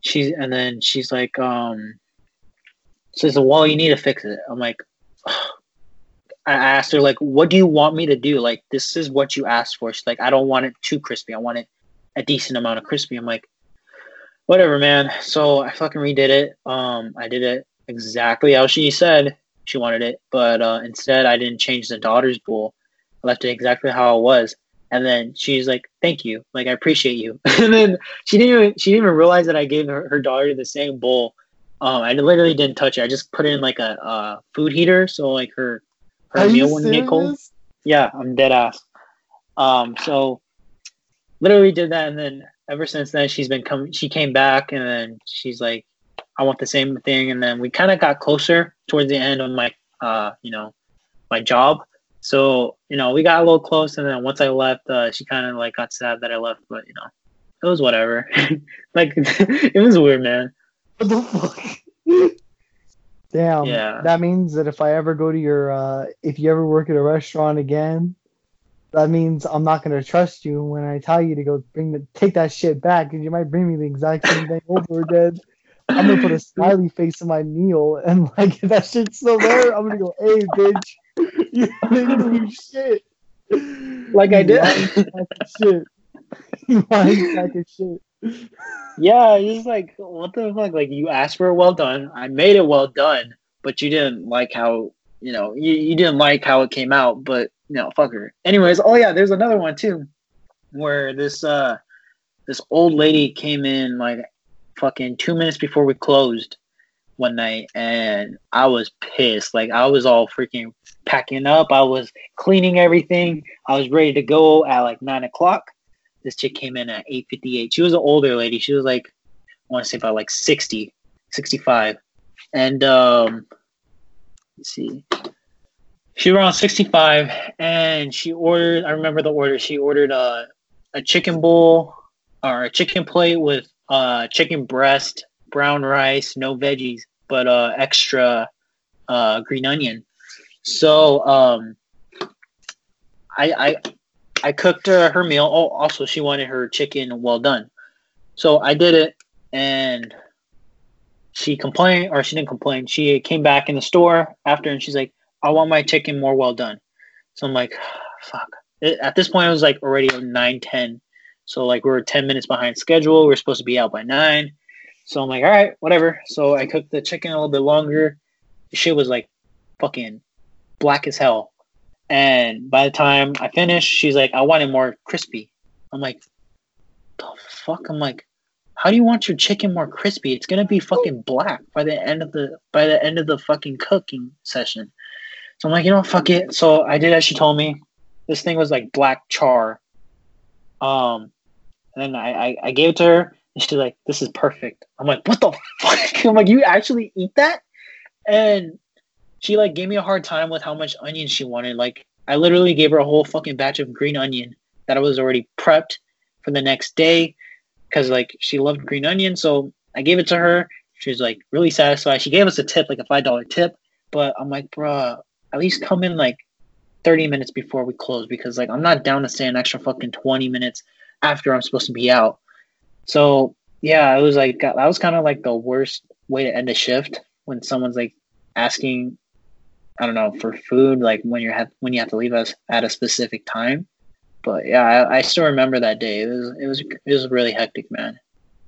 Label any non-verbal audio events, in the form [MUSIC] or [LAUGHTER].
she's and then she's like, um, says, "Well, you need to fix it." I'm like, [SIGHS] I asked her like, "What do you want me to do? Like, this is what you asked for." She's like, "I don't want it too crispy. I want it a decent amount of crispy." I'm like, "Whatever, man." So I fucking redid it. Um, I did it exactly how she said she wanted it, but uh, instead I didn't change the daughter's bowl. I left it exactly how it was. And then she's like, "Thank you, like I appreciate you." [LAUGHS] and then she didn't even she didn't even realize that I gave her, her daughter the same bowl. Um, I literally didn't touch it. I just put it in like a, a food heater, so like her her Are meal wouldn't get cold. Yeah, I'm dead ass. Um, so literally did that, and then ever since then she's been coming. She came back, and then she's like, "I want the same thing," and then we kind of got closer towards the end of my, uh, you know, my job. So you know, we got a little close, and then once I left, uh, she kind of like got sad that I left, but you know, it was whatever. [LAUGHS] like [LAUGHS] it was weird, man. What the fuck? [LAUGHS] Damn. Yeah. That means that if I ever go to your, uh, if you ever work at a restaurant again, that means I'm not gonna trust you when I tell you to go bring the take that shit back, because you might bring me the exact same thing over again. I'm gonna put a smiley face in my meal, and like if that shit's still there, I'm gonna go, "Hey, bitch, [LAUGHS] you didn't do shit." Like I did. shit. You lying sack of shit. Yeah, just like what the fuck? Like you asked for it well done. I made it well done, but you didn't like how you know you, you didn't like how it came out. But you know, fuck her. Anyways, oh yeah, there's another one too, where this uh this old lady came in like fucking two minutes before we closed one night, and I was pissed. Like I was all freaking packing up. I was cleaning everything. I was ready to go at like nine o'clock. This chick came in at 858 she was an older lady. She was like i want to say about like 60 65 and um let's see. She was around 65 and she ordered i remember the order. She ordered a, a chicken bowl or a chicken plate with uh chicken breast brown rice no veggies but uh extra uh green onion so um i i I cooked her her meal. Oh, also she wanted her chicken well done, so I did it, and she complained, or she didn't complain. She came back in the store after, and she's like, "I want my chicken more well done." So I'm like, [SIGHS] "Fuck." At this point, it was like already nine ten, so like we are ten minutes behind schedule. We are supposed to be out by nine, so I'm like, "All right, whatever." So I cooked the chicken a little bit longer. The shit was like fucking black as hell. And by the time I finished, she's like, I want it more crispy. I'm like, the fuck? I'm like, how do you want your chicken more crispy? It's gonna be fucking black by the end of the by the end of the fucking cooking session. So I'm like, you know, fuck it. So I did as she told me. This thing was like black char. Um, and then I, I, I gave it to her, and she's like, "This is perfect." I'm like, "What the fuck?" [LAUGHS] I'm like, "You actually eat that?" And she like gave me a hard time with how much onion she wanted. Like I literally gave her a whole fucking batch of green onion that I was already prepped for the next day because like she loved green onion. So I gave it to her. She was like really satisfied. She gave us a tip, like a five dollar tip. But I'm like, bruh, at least come in like 30 minutes before we close because like I'm not down to stay an extra fucking 20 minutes after I'm supposed to be out. So yeah, it was like that was kind of like the worst way to end a shift when someone's like asking I don't know for food, like when you're when you have to leave us at a specific time. But yeah, I, I still remember that day. It was it was it was really hectic, man.